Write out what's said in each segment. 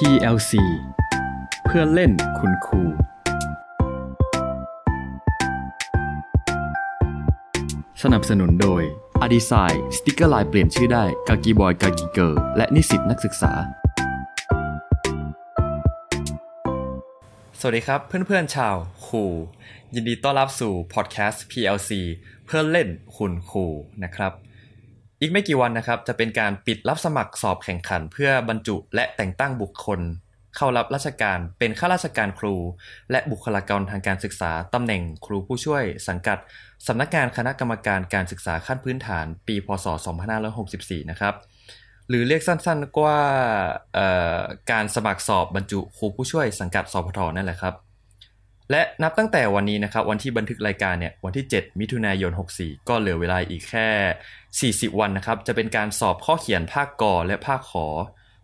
PLC เพื่อเล่นคุณครู สนับสนุนโดย a d e s i g n สติกเกอร์ลายเปลี่ยนชื่อได้กากีบอยกากีเกอร์และนิสิตนักศึกษา สวัสดีครับเพื่อนๆชาวครูยินดีต้อนรับสู่พอดแคสต์ PLC เพื่อเล่นคุณครูนะครับ อีกไม่กี่วันนะครับ จะเป็นการปิดรับสมัครสอบแข่งขัน เพื่อบรรจุและแต่งตั้งบุคคล เข้ารับราชการเป็นข้าราชการครู และบุคลากรทางการศึกษาตำแหน่งครูผู้ช่วย สังกัดสำนักงานคณะกรรมการการศึกษาขั้นพื้นฐาน ปีพศ 2564 นะครับหรือเรียกสั้นๆว่าการสมัครสอบบรรจุครูผู้ช่วยสังกัดสพทนั่นแหละครับ และนับตั้งแต่วันนี้นะครับ วันที่บันทึกรายการเนี่ยวันที่ 7 มิถุนายน 64 ก็เหลือเวลาอีกแค่ 40 วันนะครับ จะเป็นการสอบข้อเขียนภาคกอและภาคขอ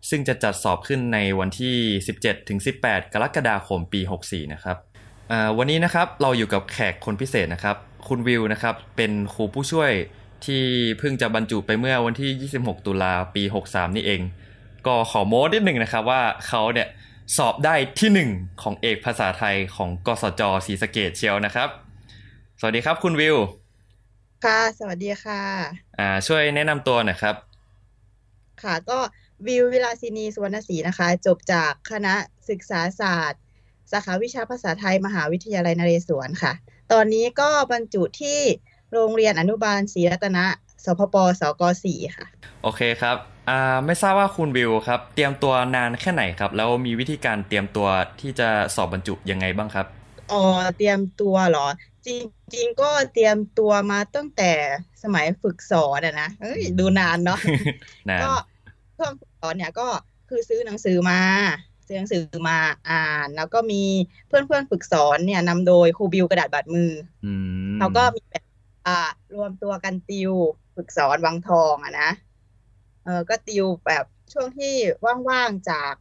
ซึ่งจะจัดสอบขึ้นในวันที่ 17ถึง18 กรกฎาคมปี 64 นะครับวันนี้นะครับเราอยู่กับแขกคนพิเศษนะครับ คุณวิวนะครับเป็นครูผู้ช่วยที่เพิ่งจะบรรจุไปเมื่อวันที่ 26 ตุลาปี 63 นี่เอง ก็ขอโม้นิดหนึ่งนะครับว่าเขาเนี่ย สอบได้ที่หนึ่งของเอกภาษาไทยของกสจศรีสะเกดเชียวนะครับ สวัสดีครับคุณวิว ค่ะ สวัสดีค่ะ อ่า ช่วยแนะนำตัวหน่อยครับ ค่ะ ก็วิววิลาสินีสุวรรณศรีนะคะ จบจากคณะศึกษาศาสตร์ สาขาวิชาภาษาไทยมหาวิทยาลัยนเรศวรค่ะ ตอนนี้ก็บรรจุที่โรงเรียนอนุบาลศรีรัตนะ สพปสกสี่ค่ะ โอเคครับอ่าไม่ทราบว่าคุณวิวครับ เตรียมตัวนานแค่ไหนครับ แล้วมีวิธีการเตรียมตัวที่จะสอบบรรจุยังไงบ้างครับอ๋อเตรียมตัวเหรอ จริง ๆ ก็เตรียมตัวมาตั้งแต่สมัยฝึกสอนอะนะเอ้ยดูนานเนาะก็เพื่อนฝึกสอนเนี่ยก็คือซื้อหนังสือมาซื้อหนังสือมาอ่าน แล้วก็มีเพื่อนเพื่อนฝึกสอนเนี่ยนำโดยครูบิวกระดาษบาดมือเขาก็มีแบบอ่า รวมตัวกันติวฝึกสอนวังทองอะนะเออก็ติวแบบช่วงที่ว่างๆจาก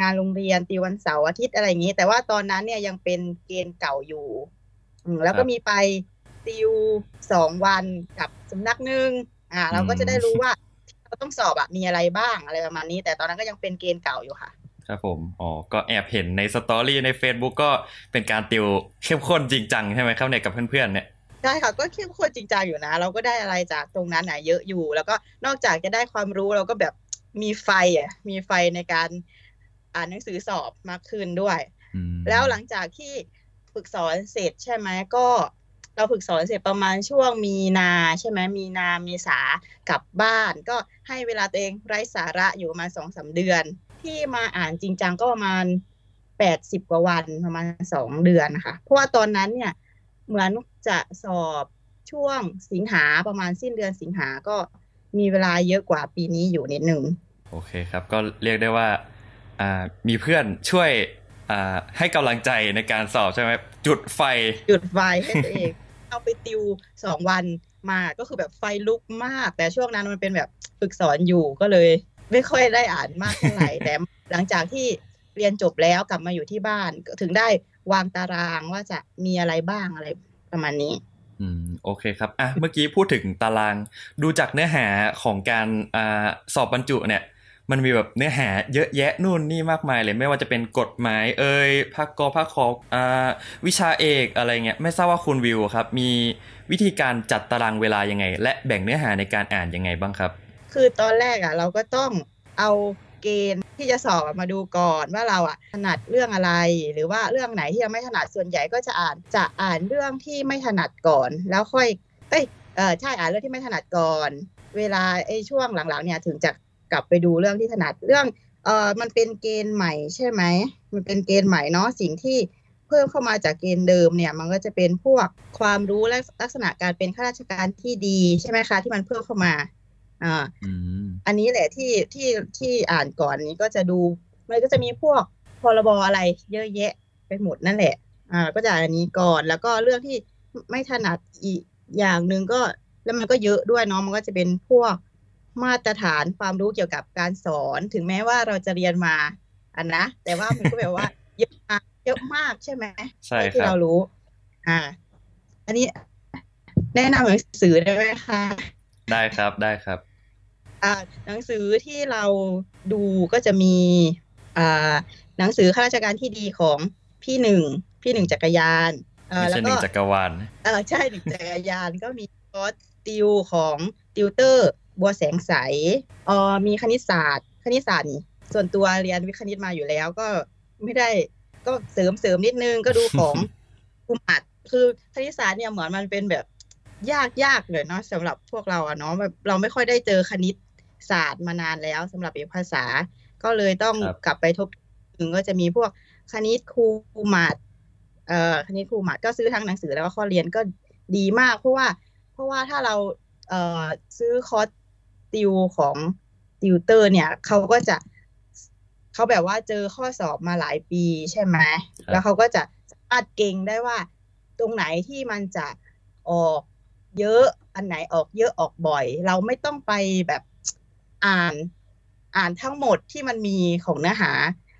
งานโรงเรียนติววันเสาร์อาทิตย์อะไรอย่างนี้ แต่ว่าตอนนั้นเนี่ยยังเป็นเกณฑ์เก่าอยู่แล้วก็มีไปติวสองวันกับสำนักหนึ่งอ่า เราก็จะได้รู้ว่าเราต้องสอบอะมีอะไรบ้างอะไรประมาณนี้ แต่ตอนนั้นก็ยังเป็นเกณฑ์เก่าอยู่ค่ะ ครับผมอ๋อก็แอบเห็นในสตอรี่ใน Facebook ก็เป็นการติวเข้มข้นจริงจังใช่ไหมครับเนี่ยกับเพื่อนๆเนี่ย ใช่ค่ะก็เข้มข้นจริงจังอยู่นะ เราก็ได้อะไรจากตรงนั้นไหนเยอะอยู่ แล้วก็นอกจากจะได้ความรู้เราก็แบบมีไฟอะมีไฟในการอ่านหนังสือสอบมากขึ้นด้วย แล้วหลังจากที่ฝึกสอนเสร็จใช่ไหมก็เราฝึกสอนเสร็จประมาณช่วงมีนาใช่ไหมมีนาเมษากลับบ้าน ก็ให้เวลาตัวเองไร้สาระอยู่ประมาณสองสาเดือน ที่มาอ่านจริงจังก็ประมาณแปดสิบกว่าวันประมาณสองเดือนนะคะเพราะว่าตอนนั้นเนี่ย เหมือนจะสอบช่วงสิงหาประมาณสิ้นเดือนสิงหาก็มีเวลาเยอะกว่าปีนี้อยู่นิดนึง โอเคครับ ก็เรียกได้ว่าามีเพื่อนช่วยให้กำลังใจในการสอบใช่ไหมจุดไฟ จุดไฟให้ตัวเองเอาไปติวสองวันมาก็คือแบบไฟลุกมาก แต่ช่วงนั้นมันเป็นแบบฝึกสอนอยู่ก็เลย ไม่ค่อยได้อ่านมากเท่าไหร่แต่หลังจากที่เรียนจบแล้วกลับมาอยู่ที่บ้านถึงได้ วางตารางว่าจะมีอะไรบ้างอะไรประมาณนี้ อืมโอเคครับอะเมื่อกี้พูดถึงตาราง ดูจากเนื้อหาของการอ่าสอบบรรจุเนี่ย มันมีแบบเนื้อหาเยอะแยะนู่นนี่มากมายเลยไม่ว่าจะเป็นกฎหมาย เอ่ยภาคกอภาคคออ่าวิชาเอกอะไรเงี้ยไม่ทราบว่าคุณวิวครับ มีวิธีการจัดตารางเวลายังไง และแบ่งเนื้อหาในการอ่านยังไงบ้างครับ คือตอนแรกอะ เราก็ต้องเอา เกณฑ์ที่จะสอบมาดูก่อนว่าเราอะถนัดเรื่องอะไร หรือว่าเรื่องไหนที่ยังไม่ถนัดส่วนใหญ่ก็จะอ่านจะอ่านเรื่องที่ไม่ถนัดก่อน แล้วค่อยเอ้ยเออใช่อ่านเรื่องที่ไม่ถนัดก่อน เวลาไอ้ช่วงหลังๆเนี่ยถึงจะกลับไปดูเรื่องที่ถนัดเรื่องเออมันเป็นเกณฑ์ใหม่ใช่ไหมมันเป็นเกณฑ์ใหม่เนาะสิ่งที่เพิ่มเข้ามาจากเกณฑ์เดิมเนี่ยมันก็จะเป็นพวกความรู้และลักษณะการเป็นข้าราชการที่ดีใช่ไหมคะที่มันเพิ่มเข้ามา อ่าอันนี้แหละที่ที่ที่อ่านก่อนนี้ก็จะดูมันก็จะมีพวกพรบอะไรเยอะแยะไปหมดนั่นแหละ อ่า ก็จะอันนี้ก่อนแล้วก็เรื่องที่ไม่ถนัดอีกอย่างหนึ่งก็แล้วมันก็เยอะด้วยเนาะมันก็จะเป็นพวกมาตรฐานความรู้เกี่ยวกับการสอนถึงแม้ว่าเราจะเรียนมาอันนะแต่ว่ามันก็แบบว่าเยอะมากเยอะมากใช่ไหมใช่ที่เรารู้ อ่า อันนี้แนะนำหนังสือได้ไหมคะ ได้ครับได้ครับหนังสือที่เราดูก็จะมีอ่าหนังสือข้าราชการที่ดีของพี่หนึ่งพี่หนึ่งจักรยานเออไม่แล้วใช่หก็นึ่งจักรวาลเออใช่หนึ่งจักรยานก็มีคอร์สติวของติวเตอร์บัวแสงใสเออมีคณิตศาสตร์ คณิตศาสตร์นี่ส่วนตัวเรียนวิทย์คณิตมาอยู่แล้วก็ไม่ได้ก็เสริมเสริมนิดนึงก็ดูของภูมิอัดคือคณิตศาสตร์เนี่ยเหมือนมันเป็นแบบ ยากยากเลยเนาะสำหรับพวกเราอะเนาะแบบเราไม่ค่อยได้เจอคณิตศาสตร์มานานแล้วสำหรับเอกภาษา ก็เลยต้องกลับไปทบถึงก็จะมีพวกคณิตครูมัดเอ่อคณิตครูมัดก็ซื้อทั้งหนังสือแล้วก็ข้อเรียนก็ดีมาก เพราะว่าเพราะว่าถ้าเราเอ่อซื้อคอร์สติวของติวเตอร์ เนี่ยเขาก็จะเขาแบบว่าเจอข้อสอบมาหลายปีใช่ไหมแล้วเขาก็จะสามารถเก็งได้ว่าตรงไหนที่มันจะออก เยอะอันไหนออกเยอะออกบ่อย เราไม่ต้องไปแบบอ่านอ่านทั้งหมดที่มันมีของเนื้อหา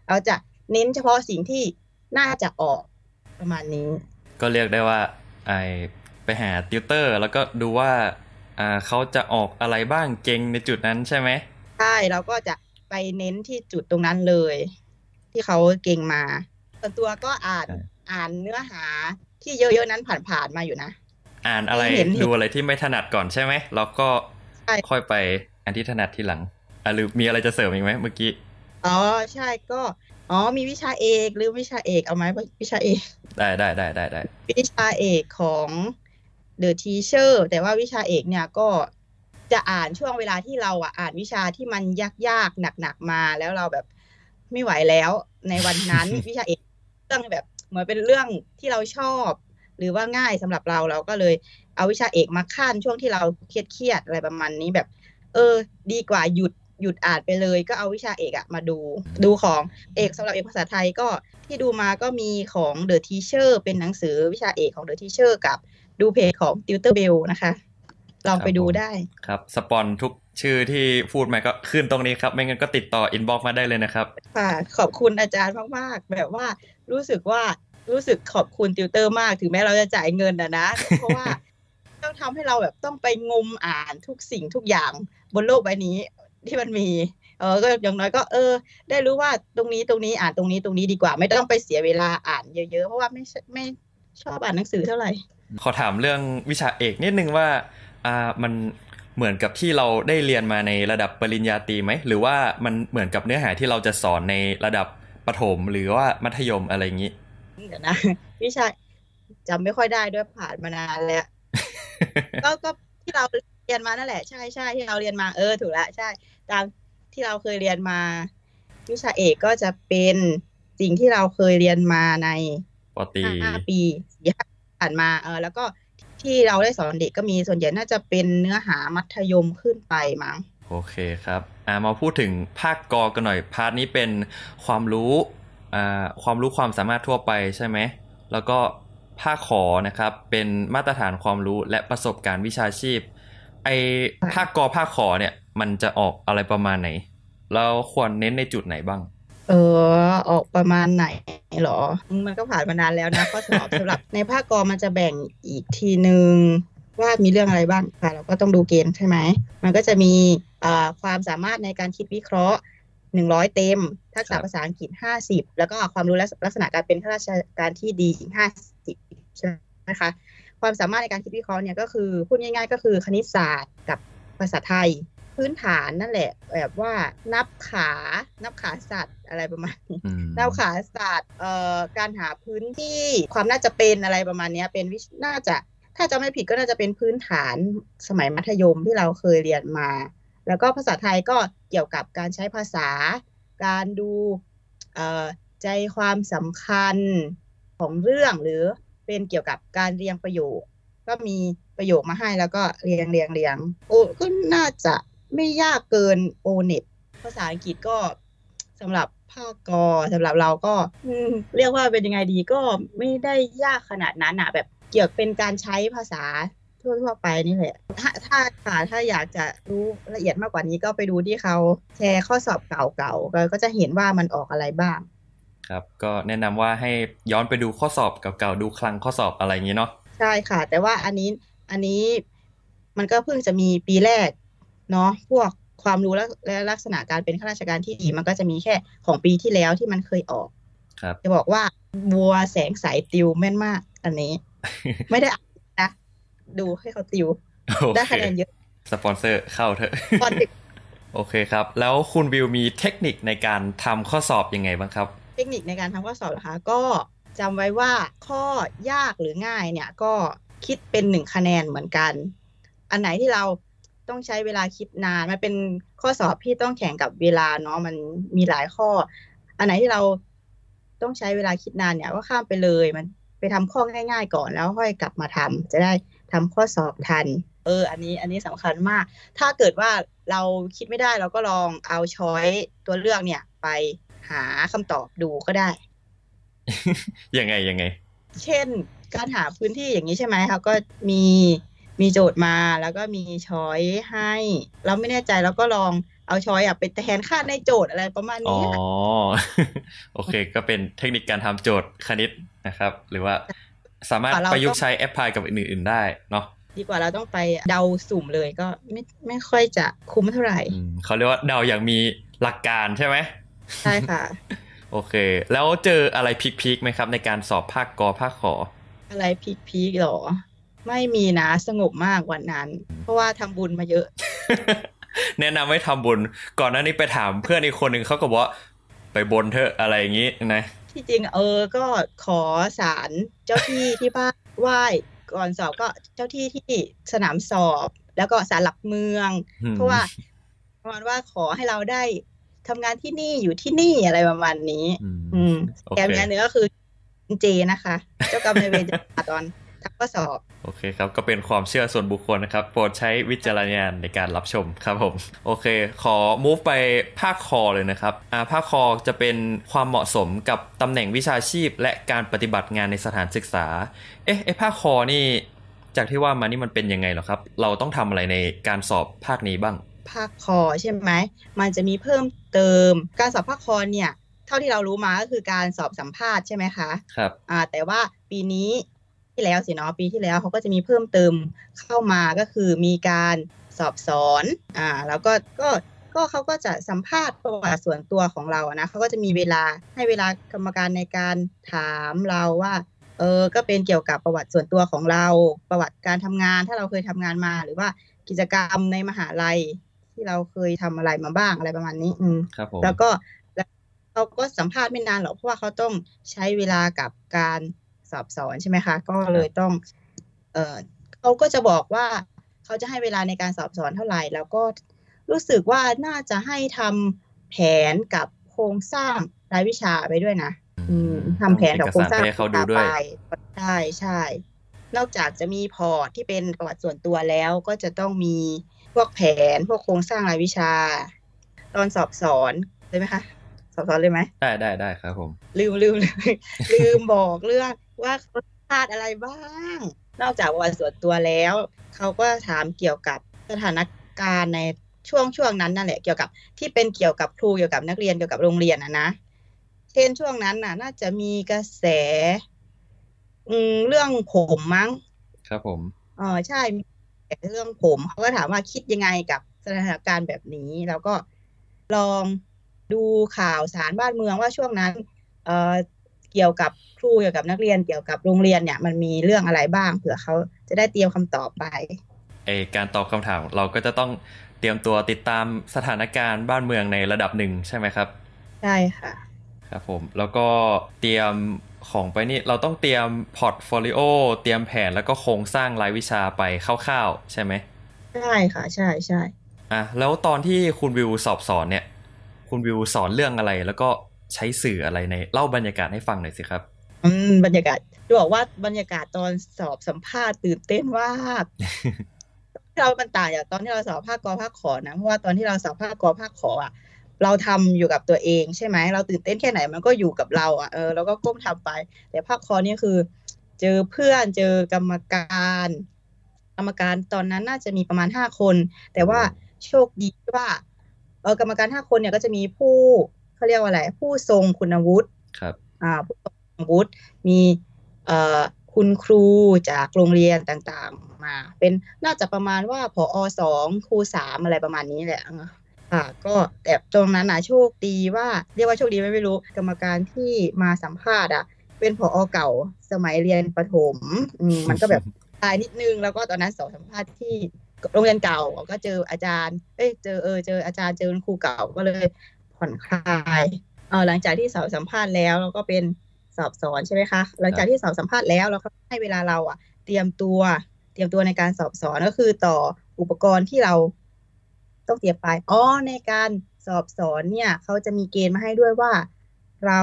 เราจะเน้นเฉพาะสิ่งที่น่าจะออกประมาณนี้ ก็เรียกได้ว่าไอไปหาติวเตอร์ แล้วก็ดูว่าอ่าเขาจะออกอะไรบ้างเก่งในจุดนั้นใช่ไหมใช่เราก็จะไปเน้นที่จุดตรงนั้นเลย ที่เขาเก่งมาส่วนตัวก็อ่านอ่านเนื้อหาที่เยอะๆนั้นผ่านๆมาอยู่นะ อ่านอะไรเห็นดูอะไรที่ไม่ถนัดก่อนใช่ไหมแล้วก็ใช่ค่อยไปอันที่ถนัดทีหลังอะหรือมีอะไรจะเสริมอีกไหมเมื่อกี้อ๋อใช่ก็อ๋อมีวิชาเอกหรือวิชาเอกเอาไหมวิชาเอกได้ได้ได้ได้ได้วิชาเอกของ The Teacher แต่ว่าวิชาเอกเนี่ยก็จะอ่านช่วงเวลาที่เราอะอ่านวิชาที่มันยากๆหนักๆมาแล้วเราแบบไม่ไหวแล้วในวันนั้น วิชาเอกเรื่องแบบเหมือนเป็นเรื่องที่เราชอบ หรือว่าง่ายสำหรับเราเราก็เลยเอาวิชาเอกมาขั้นช่วงที่เราเครียดๆอะไรประมาณนี้แบบ เออ ดีกว่าหยุดหยุดอ่านไปเลย ก็เอาวิชาเอกอะมาดูดูของเอกสำหรับเอกภาษาไทยก็ที่ดูมาก็มีของ The Teacher เป็นหนังสือวิชาเอกของ The Teacher กับดูเพจของ Tutor Bell นะคะลองไปดูได้ครับ spon ทุกชื่อที่พูดมาก็ขึ้นตรงนี้ครับ ไม่งั้นก็ติดต่อ inbox มาได้เลยนะครับค่ะขอบคุณอาจารย์มาก ๆ แบบว่ารู้สึกว่า รู้สึกขอบคุณติวเตอร์มาก ถึงแม้เราจะจ่ายเงินนะนะ เพราะว่าต้องทำให้เราแบบไม่ต้องไปงมอ่านทุกสิ่งทุกอย่างบนโลกใบนี้ที่มันมีเออก็อย่างน้อยก็เออ ได้รู้ว่าตรงนี้ตรงนี้อ่านตรงนี้ตรงนี้ดีกว่า ไม่ต้องไปเสียเวลาอ่านเยอะๆเพราะว่าไม่ไม่ชอบอ่านหนังสือเท่าไหร่ ขอถามเรื่องวิชาเอกนิดนึงว่าอ่ามันเหมือนกับที่เราได้เรียนมาในระดับปริญญาตรีไหมหรือว่ามันเหมือนกับเนื้อหาที่เราจะสอนในระดับประถมหรือว่ามัธยมอะไรอย่างนี้ เดี๋ยวนะวิชาจำไม่ค่อยได้ด้วยผ่านมานานแล้วก็ก็ที่เราเรียนมานั่นแหละ ใช่ใช่ที่เราเรียนมาเออถูกแล้วใช่ ตามที่เราเคยเรียนมา วิชาเอกก็จะเป็นสิ่งที่เราเคยเรียนมาในปอตรีห้าปีสี่ห้าผ่านมาเออแล้วก็ที่เราได้สอนเด็กก็มีส่วนใหญ่น่าจะเป็นเนื้อหามัธยมขึ้นไปมั้งโอเคครับอ่ามาพูดถึงภาคกอกันหน่อย พาร์ทนี้เป็นความรู้อ่า ความรู้ความสามารถทั่วไปใช่ไหม แล้วก็ภาคขอนะครับ เป็นมาตรฐานความรู้และประสบการณ์วิชาชีพ ไอภาคกอภาคขอเนี่ย มันจะออกอะไรประมาณไหนแล้วควรเน้นในจุดไหนบ้าง เออ ออกประมาณไหนเหรอ มันก็ผ่านมานานแล้วนะข้อสอบสำหรับ ในภาคกอมันจะแบ่งอีกทีหนึ่งว่ามีเรื่องอะไรบ้างค่ะ เราก็ต้องดูเกณฑ์ใช่ไหม มันก็จะมีอ่าความสามารถในการคิดวิเคราะห์ หนึ่งร้อยเต็ม ทักษะครับภาษาอังกฤษห้าสิบแล้วก็ความรู้และลักษณะการเป็นข้าราชการที่ดีอีกห้าสิบใช่ไหมคะ ความสามารถในการคิดวิเคราะห์เนี่ยก็คือพูดง่าย ๆ ก็คือคณิตศาสตร์กับภาษาไทย พื้นฐานนั่นแหละ แบบว่านับขา นับขาสัตว์อะไรประมาณนี้อืมดาวขาศาสตร์เอ่อการหาพื้นที่ความน่าจะเป็นอะไรประมาณเนี้ยเป็นวิชน่าจะถ้าจะไม่ผิดก็น่าจะเป็นพื้นฐานสมัยมัธยมที่เราเคยเรียนมา แล้วก็ภาษาไทยก็เกี่ยวกับการใช้ภาษา การดูใจความสำคัญของเรื่องหรือเป็นเกี่ยวกับการเรียงประโยค ก็มีประโยคมาให้แล้วก็เรียงเรียงเรียงโอ้ก็น่าจะไม่ยากเกินโอเน็ตภาษาอังกฤษก็สำหรับภาคกอสำหรับเราก็เรียกว่าเป็นยังไงดีก็ไม่ได้ยากขนาดนั้นอะแบบเกี่ยวเป็นการใช้ภาษา ทั่วๆไปนี่แหละ ถ้าถ้าค่ะถ้าอยากจะรู้ละเอียดมากกว่านี้ก็ไปดูที่เขาแชร์ข้อสอบเก่าๆก็ก็จะเห็นว่ามันออกอะไรบ้างครับก็แนะนำว่าให้ย้อนไปดูข้อสอบเก่าๆดูคลังข้อสอบอะไรอย่างนี้เนาะใช่ค่ะ แต่ว่าอันนี้อันนี้มันก็เพิ่งจะมีปีแรกเนาะพวกข้อความรู้และและลักษณะการเป็นข้าราชการที่ดีมันก็จะมีแค่ของปีที่แล้วที่มันเคยออก ครับ จะบอกว่าบัวแสงสายติวแม่นมาก อันนี้ ไม่ได้อ่านนะ ดูให้เขาติวโอได้เคคะแนนเยอะ สปอนเซอร์เข้าเถอะตอนเด็กโอเคครับ แล้วคุณวิวมีเทคนิคในการทำข้อสอบยังไงบ้างครับ เทคนิคในการทำข้อสอบนะคะ ก็จำไว้ว่าข้อยากหรือง่ายเนี่ยก็คิดเป็นหนึ่งคะแนนเหมือนกัน อันไหนที่เราต้องใช้เวลาคิดนาน มันเป็นข้อสอบที่ต้องแข่งกับเวลาเนาะ มันมีหลายข้อ อันไหนที่เราต้องใช้เวลาคิดนานเนี่ยก็ข้ามไปเลย มันไปทำข้อง่าย ๆ ก่อนแล้วค่อยกลับมาทำจะได้ ทำข้อสอบทัน เออ อันนี้อันนี้สำคัญมาก ถ้าเกิดว่าเราคิดไม่ได้เราก็ลองเอาช้อยตัวเลือกเนี่ย ไปหาคำตอบดูก็ได้ ยังไงยังไง เช่น การหาพื้นที่อย่างนี้ใช่ไหมคะก็มีมีโจทย์มาแล้วก็มีช้อยให้ เราไม่แน่ใจเราก็ลองเอาช้อยอะไปแทนค่าในโจทย์อะไรประมาณอ๋อนี้ค่ะโอเค ก็เป็นเทคนิคการทำโจทย์คณิตนะครับ หรือว่า สามารถประยุกต์ใช้แอปพลายกับอื่นๆได้เนาะดีกว่าเราต้องไปเดาสุ่มเลยก็ไม่ไม่ค่อยจะคุ้มเท่าไหร่อืมเขาเรียกว่าเดาอย่างมีหลักการใช่ไหมใช่ค่ะ โอเค แล้วเจออะไรพีคๆไหมครับ ในการสอบภาคกอภาคขอ อะไรพีคๆหรอ ไม่มีนะสงบมากวันนั้น เพราะว่าทำบุญมาเยอะ แนะนำให้ทำบุญ ก่อนหน้านี้ไปถามเพื่อนอีกคนหนึ่งเขาก็บอกว่าไปบนเถอะอะไรอย่างนี้นะ ที่จริงเออ ก็ขอสารเจ้าที่ที่บ้านไหว้ก่อนสอบก็เจ้าที่ที่สนามสอบ แล้วก็สารหลักเมืองอืมเพราะว่าประมาณว่าขอให้เราได้ทำงานที่นี่อยู่ที่นี่อะไรประมาณนี้ อืมอืมโอแกเคมงานเนื้อก็คือเจนะคะ เจ้ากรรมนายเวรจะมาตอน ทำข้อสอบ โอเคครับ ก็เป็นความเชื่อส่วนบุคคลนะครับ โปรดใช้วิจารณญาณในการรับชมครับผม โอเค ขอ move ไปภาคคอเลยนะครับอ่าภาคคอจะเป็นความเหมาะสมกับตำแหน่งวิชาชีพ และการปฏิบัติงานในสถานศึกษา เอ๊ะไอภาคคอนี่ จากที่ว่ามานี่มันเป็นยังไงเหรอครับ เราต้องทำอะไรในการสอบภาคนี้บ้าง ภาคคอใช่ไหม มันจะมีเพิ่มเติม การสอบภาคคอเนี่ยเท่าที่เรารู้มาก็คือการสอบสัมภาษณ์ใช่ไหมคะ ครับ อ่า แต่ว่าปีนี้ ที่แล้วสิเนาะปีที่แล้วเขาก็จะมีเพิ่มเติมเข้ามาก็คือมีการสอบสอนอ่าแล้วก็ก็ก็เขาก็จะสัมภาษณ์ประวัติส่วนตัวของเราอะนะเขาก็จะมีเวลาให้เวลากรรมการในการถามเราว่าเออก็เป็นเกี่ยวกับประวัติส่วนตัวของเราประวัติการทำงาน ถ้าเราเคยทำงานมาหรือว่ากิจกรรมในมหาลัย ที่เราเคยทำอะไรมาบ้างอะไรประมาณนี้ อืมครับผมแล้วก็แล้วเขาก็สัมภาษณ์ไม่นานหรอกเพราะว่าเขาต้องใช้เวลากับการ สอบสอนใช่ไหมคะ ก็เลยต้อง เออเขาก็จะบอกว่าเขาจะให้เวลาในการสอบสอนเท่าไหร่ แล้วก็รู้สึกว่าน่าจะให้ทำแผนกับโครงสร้างรายวิชาไปด้วยนะ อืมทำแผนกับโครงสร้างเอกสารไปให้เขาดูด้วยไปใช่ใช่ นอกจากจะมีพอร์ตที่เป็นประวัติส่วนตัวแล้ว ก็จะต้องมีพวกแผนพวกโครงสร้างรายวิชา ตอนสอบสอนเลยไหมคะ สอบสอนเลยไหมได้ได้ได้ครับผมลืมลืมลืมลืมบอกเรื่องว่าเขาพลาดอะไรบ้าง นอกจากประวัติส่วนตัวแล้ว เขาก็ถามเกี่ยวกับสถานการณ์ในช่วงช่วงนั้นนั่นแหละเกี่ยวกับที่เป็นเกี่ยวกับครูเกี่ยวกับนักเรียนเกี่ยวกับโรงเรียนนะนะเช่นช่วงนั้นน่ะ น่าจะมีกระแส อืมเรื่องผมมั้ง ครับผมเออใช่มีเรื่องผมเขาก็ถามว่าคิดยังไงกับสถานการณ์แบบนี้ แล้วก็ลอง ดูข่าวสารบ้านเมืองว่าช่วงนั้นเอ่อเกี่ยวกับครูเกี่ยวกับนักเรียนเกี่ยวกับโรงเรียนเนี่ยมันมีเรื่องอะไรบ้างเผื่อเขาจะได้เตรียมคำตอบไปไอการตอบคำถามเราก็จะต้องเตรียมตัวติดตามสถานการณ์บ้านเมืองในระดับหนึ่งใช่ไหมครับใช่ค่ะครับผมแล้วก็เตรียมของไปนี่เราต้องเตรียม portfolio เตรียมแผนแล้วก็โครงสร้างรายวิชาไปคร่าวๆ ใช่ไหมใช่ค่ะ ใช่ใช่อะแล้วตอนที่คุณวิวสอบสอนเนี่ย คุณวิวสอนเรื่องอะไร แล้วก็ใช้สื่ออะไรในเล่าบรรยากาศให้ฟังหน่อยสิครับ อืมบรรยากาศจะบอกว่าบรรยากาศตอนสอบสัมภาษณ์ตื่นเต้นมากเรามันต่างจากตอนที่เราสอบภาคกอภาคขอนะเพราะว่าตอนที่เราสอบภาคกอภาคขออะเราทำอยู่กับตัวเองใช่ไหมเราตื่นเต้นแค่ไหนมันก็อยู่กับเราอะเออเราก็ก้มทำไป แต่ภาคคอนี่คือ เจอเพื่อนเจอกรรมการ กรรมการตอนนั้นน่าจะมีประมาณห้าคน แต่ว่าโชคดีว่าเออ กรรมการห้าคนเนี่ยก็จะมีผู้เขาเรียกว่าอะไร ผู้ทรงคุณวุฒิครับอ่าผู้ทรงคุณวุฒิมีเอ่อคุณครูจากโรงเรียนต่างๆมา เป็นน่าจะประมาณว่าผอสองครูสามอะไรประมาณนี้แหละเออค่ะก็แต่ตรงนั้นนะโชคดีว่าเรียกว่าโชคดีไหมไม่รู้กรรมการที่มาสัมภาษณ์อะ เป็นผอเก่าสมัยเรียนประถมอืมมันก็แบบตายนิดนึงแล้วก็ตอนนั้นสอบสัมภาษณ์ที่ โรงเรียนเก่าก็เจออาจารย์ เอ้ยเจอเออเจออาจารย์เจอคุณครูเก่าก็เลยผ่อนคลายเออหลังจากที่สอบสัมภาษณ์แล้วเราก็เป็นสอบสอนใช่ไหมคะ หลังจากที่สอบสัมภาษณ์แล้วเราก็ให้เวลาเราอะ เตรียมตัวเตรียมตัวในการสอบสอนก็คือต่ออุปกรณ์ที่เราต้องเตรียมไปอ๋อในการสอบสอนเนี่ย เขาจะมีเกณฑ์มาให้ด้วยว่าเรา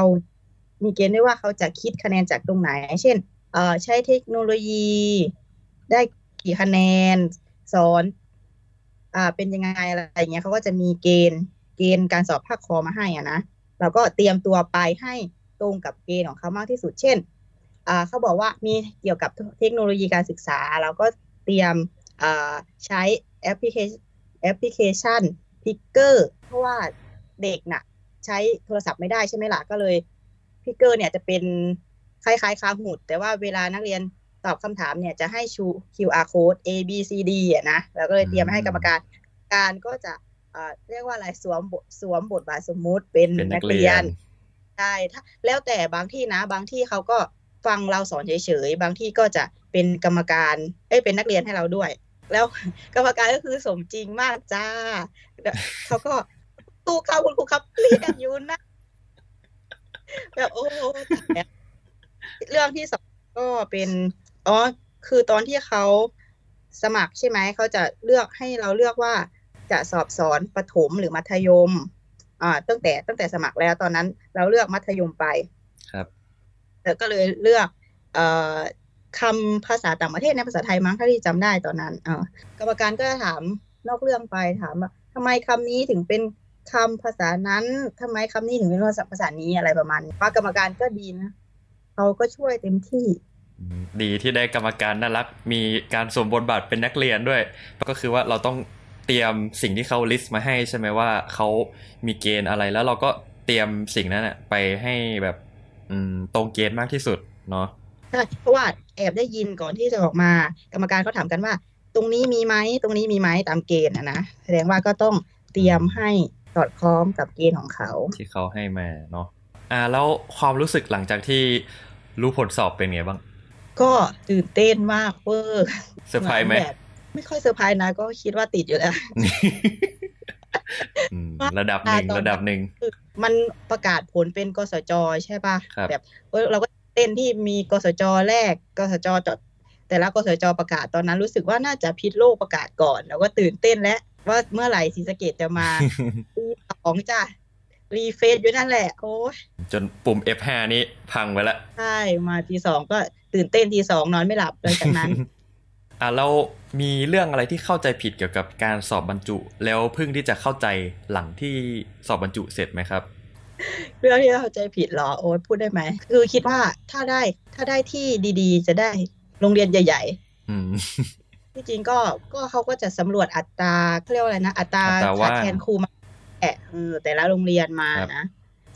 มีเกณฑ์ด้วยว่าเขาจะคิดคะแนนจากตรงไหน เช่น เอ่อใช้เทคโนโลยีได้กี่คะแนน สอน อ่า เป็นยังไงอะไรอย่างเงี้ยเขาก็จะมีเกณฑ์ เกณฑ์การสอบภาคคอมาให้อะนะเราก็เตรียมตัวไปให้ตรงกับเกณฑ์ของเขามากที่สุด เช่น อ่าเขาบอกว่ามีเกี่ยวกับเทคโนโลยีการศึกษา เราก็เตรียมอ่าใช้แอปพลิเคชันแอปพลิเคชัน Plickers เพราะว่าเด็กน่ะ ใช้โทรศัพท์ไม่ได้ใช่ไหมล่ะก็เลย Plickers เนี่ยจะเป็นคล้ายๆ Kahoot แต่ว่าเวลานักเรียน ตอบคำถามเนี่ยจะให้ชู QR code A B C D อะนะแล้วก็เลยเตรียมให้กรรมการการก็จะเอ่อเรียกว่าอะไรสวมบทสวมบทบาทสมมุติเป็นเป็นนันักกเรีเรียยนนใช่ถ้าแล้วแต่บางที่นะ บางที่เขาก็ฟังเราสอนเฉยๆ บางที่ก็จะเป็นกรรมการเอ้ยเป็นนักเรียนให้เราด้วย แล้วกรรมการก็คือสมจริงมากจ้าเขาก็ตู้เข้าคุณครูครับเรียนอยู่นะแบบโอ้โหเรื่องที่สองก็เป็น อ๋อ คือตอนที่เขาสมัครใช่ไหม เขาจะเลือกให้เราเลือกว่าจะสอบสอนประถมหรือมัธยม อ่า ตั้งแต่ตั้งแต่สมัครแล้วตอนนั้นเราเลือกมัธยมไป ครับแล้วก็เลยเลือก เอ่อคำภาษาต่างประเทศในภาษาไทยมั้งถ้าที่จำได้ตอนนั้นเออกรรมการก็ถามนอกเรื่องไปถามว่าทำไมคำนี้ถึงเป็นคำภาษานั้นทำไมคำนี้ถึงเป็นภาษาภาษานี้อะไรประมาณนี้ว่ากรรมการก็ดีนะเขาก็ช่วยเต็มที่ ดีที่ได้กรรมการน่ารัก มีการสวมบทบาทเป็นนักเรียนด้วย ก็คือว่าเราต้องเตรียมสิ่งที่เขาลิสต์มาให้ใช่ไหมว่าเขามีเกณฑ์อะไรแล้วเราก็เตรียมสิ่งนั้นอะไปให้แบบอืมตรงเกณฑ์มากที่สุดเนาะใช่เพราะว่าแอบได้ยินก่อนที่จะออกมา กรรมการเขาถามกันว่า ตรงนี้มีไหมตรงนี้มีไหมตามเกณฑ์อะนะแสดงว่าก็ต้องเตรียมให้สอดคล้องกับเกณฑ์ของเขา ที่เขาให้มาเนาะอ่าแล้วความรู้สึกหลังจากที่รู้ผลสอบเป็นไงบ้าง ก็ตื่นเต้นมากเวอร์เซอร์ไพรส์ไหมแบบไม่ค่อยเซอร์ไพรส์นะ ก็คิดว่าติดอยู่แล้วอืมระดับหนึ่งตอนระดับหนึ่งคือมันประกาศผลเป็นกศจใช่ปะครับแบบเออเราก็ตื่นเต้นที่มีกศจแรกกศจจดแต่ละกศจประกาศตอนนั้นรู้สึกว่าน่าจะพิษณุโลกประกาศก่อน แล้วก็ตื่นเต้นแล้วว่าเมื่อไหร่ศรีสะเกษจะมาปีสองจ้ะ refresh อยู่นั่นแหละ โอ้ยจนปุ่ม F5 นี้พังไปละใช่ มาทีสองก็ ตื่นเต้นทีสองนอนไม่หลับเลยจากนั้นอ่าเรามีเรื่องอะไรที่เข้าใจผิดเกี่ยวกับการสอบบรรจุ แล้วเพิ่งที่จะเข้าใจหลังที่สอบบรรจุเสร็จไหมครับ เรื่องที่เข้าใจผิดเหรอโอ๊ตพูดได้ไหมคือคิดว่าถ้าได้ถ้าได้ที่ดีๆ จะได้โรงเรียนใหญ่อืมๆที่จริงก็ก็เขาก็จะสำรวจอัตราเขาเรียกว่าอะไรนะอัตราอัตราขาว่าดงแคลนครูมาแอะเออแต่ละโรงเรียนมาครับนะ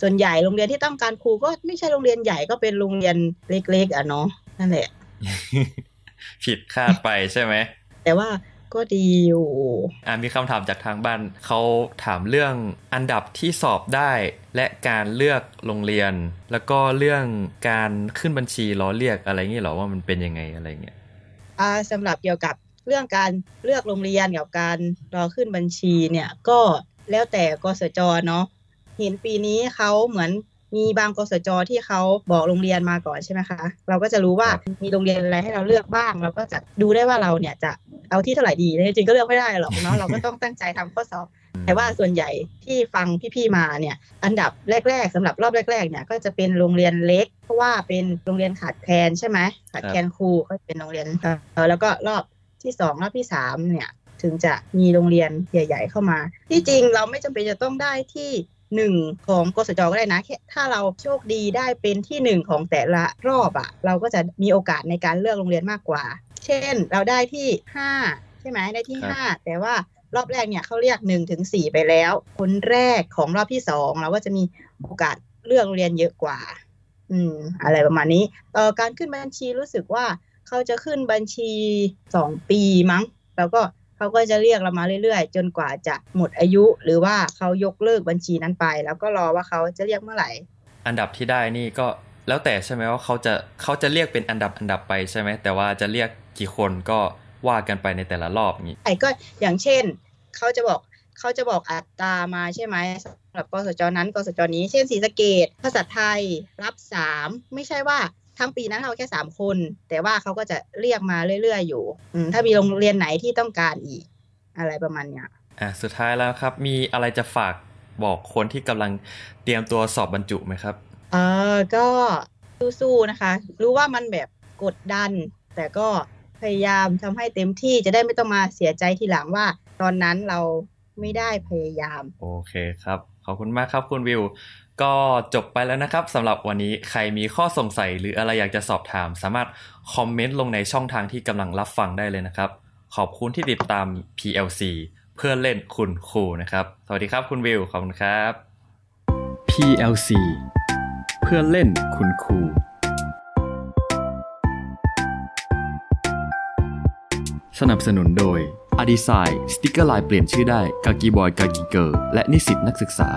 ส่วนใหญ่โรงเรียนที่ต้องการครูก็ไม่ใช่โรงเรียนใหญ่ก็เป็นโรงเรียนเล็กๆอะเนาะ นั่นแหละ ผิดคาดไปใช่ไหม แต่ว่าก็ดีอยู่ อ่ามีคำถามจากทางบ้านเขาถามเรื่องอันดับที่สอบได้ และการเลือกโรงเรียน แล้วก็เรื่องการขึ้นบัญชีล้อเรียกอะไรเงี้ยเหรอว่ามันเป็นยังไงอะไรเงี้ยอ่าสำหรับเกี่ยวกับเรื่องการเลือกโรงเรียนกับการรอขึ้นบัญชีเนี่ยก็แล้วแต่กสจเนาะเห็นปีนี้เขาเหมือน มีบางกสจที่เขาบอกโรงเรียนมาก่อนใช่ไหมคะ เราก็จะรู้ว่าครับมีโรงเรียนอะไรให้เราเลือกบ้าง เราก็จะดูได้ว่าเราเนี่ยจะเอาที่เท่าไหร่ดีจริงๆก็เลือกไม่ได้หรอกเนาะเราก็ต้องตั้งใจทำข้อสอบ แต่ว่าส่วนใหญ่ที่ฟังพี่ๆมาเนี่ยอันดับแรก ๆสำหรับรอบแรกๆเนี่ยก็จะเป็นโรงเรียนเล็ก เพราะว่าเป็นโรงเรียนขาดแคลนใช่ไหมขาดแคลนครูก็เป็นโรงเรียนเออแล้วก็รอบที่สองรอบที่สามเนี่ยถึงจะมีโรงเรียนใหญ่ ๆ เข้ามา ที่จริงเราไม่จำเป็นจะต้องได้ที่ หนึ่งของกสจก็ได้นะแค่ถ้าเราโชคดีได้เป็นที่หนึ่งของแต่ละรอบอะเราก็จะมีโอกาสในการเลือกโรงเรียนมากกว่า เช่น เราได้ที่ห้าใช่ไหมได้ที่ครับห้าแต่ว่ารอบแรกเนี่ยเขาเรียกหนึ่งถึงสี่ไปแล้ว คนแรกของรอบที่สองเราก็จะมีโอกาสเลือกโรงเรียนเยอะกว่า อืม อะไรประมาณนี้เอ่อการขึ้นบัญชีรู้สึกว่าเขาจะขึ้นบัญชีสองปีมั้ง แล้วก็ เขาก็จะเรียกเรามาเรื่อยๆ จนกว่าจะหมดอายุ หรือว่าเขายกเลิกบัญชีนั้นไป แล้วก็รอว่าเขาจะเรียกเมื่อไหร่ อันดับที่ได้นี่ก็แล้วแต่ใช่ไหมว่าเขาจะเขาจะเรียกเป็นอันดับอันดับไปใช่ไหมแต่ว่าจะเรียกกี่คนก็ว่ากันไปในแต่ละรอบนี้ไอ้ก็อย่างเช่นเขาจะบอกเขาจะบอกอัตรามาใช่ไหมสำหรับกสจนั้นกสจนี้ เช่นศรีสะเกดภาษาไทยรับสามไม่ใช่ว่า ทั้งปีนั้นเราแค่สามคน แต่ว่าเขาก็จะเรียกมาเรื่อยๆอยู่อืมถ้ามีโรงเรียนไหนที่ต้องการอีก อะไรประมาณเนี้ยอะสุดท้ายแล้วครับ มีอะไรจะฝากบอกคนที่กำลังเตรียมตัวสอบบรรจุไหมครับ เออก็สู้ๆนะคะ รู้ว่ามันแบบกดดัน แต่ก็พยายามทำให้เต็มที่จะได้ไม่ต้องมาเสียใจทีหลังว่า ตอนนั้นเราไม่ได้พยายาม โอเคครับ ขอบคุณมากครับคุณวิว ก็จบไปแล้วนะครับสำหรับวันนี้ใครมีข้อสงสัยหรืออะไรอยากจะสอบถาม สามารถคอมเมนต์ลงในช่องทางที่กำลังรับฟังได้เลยนะครับ ขอบคุณที่ติดตาม PLC เพื่อเล่นคุณครูนะครับ สวัสดีครับคุณวิว ขอบคุณครับ PLC เพื่อเล่นคุณครูสนับสนุนโดย a d i s i g n สติกเกอร์ลายเปลี่ยนชื่อได้กากีบอยกากีเกอร์และนิสิตนักศึกษา